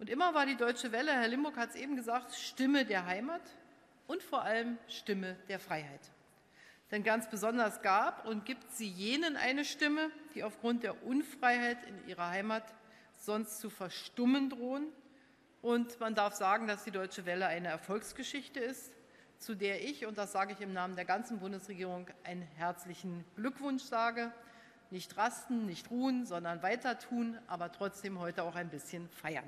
Und immer war die Deutsche Welle, Herr Limburg hat es eben gesagt, Stimme der Heimat und vor allem Stimme der Freiheit. Denn ganz besonders gab und gibt sie jenen eine Stimme, die aufgrund der Unfreiheit in ihrer Heimat sonst zu verstummen drohen. Und man darf sagen, dass die Deutsche Welle eine Erfolgsgeschichte ist, zu der ich, und das sage ich im Namen der ganzen Bundesregierung, einen herzlichen Glückwunsch sage. Nicht rasten, nicht ruhen, sondern weiter tun, aber trotzdem heute auch ein bisschen feiern.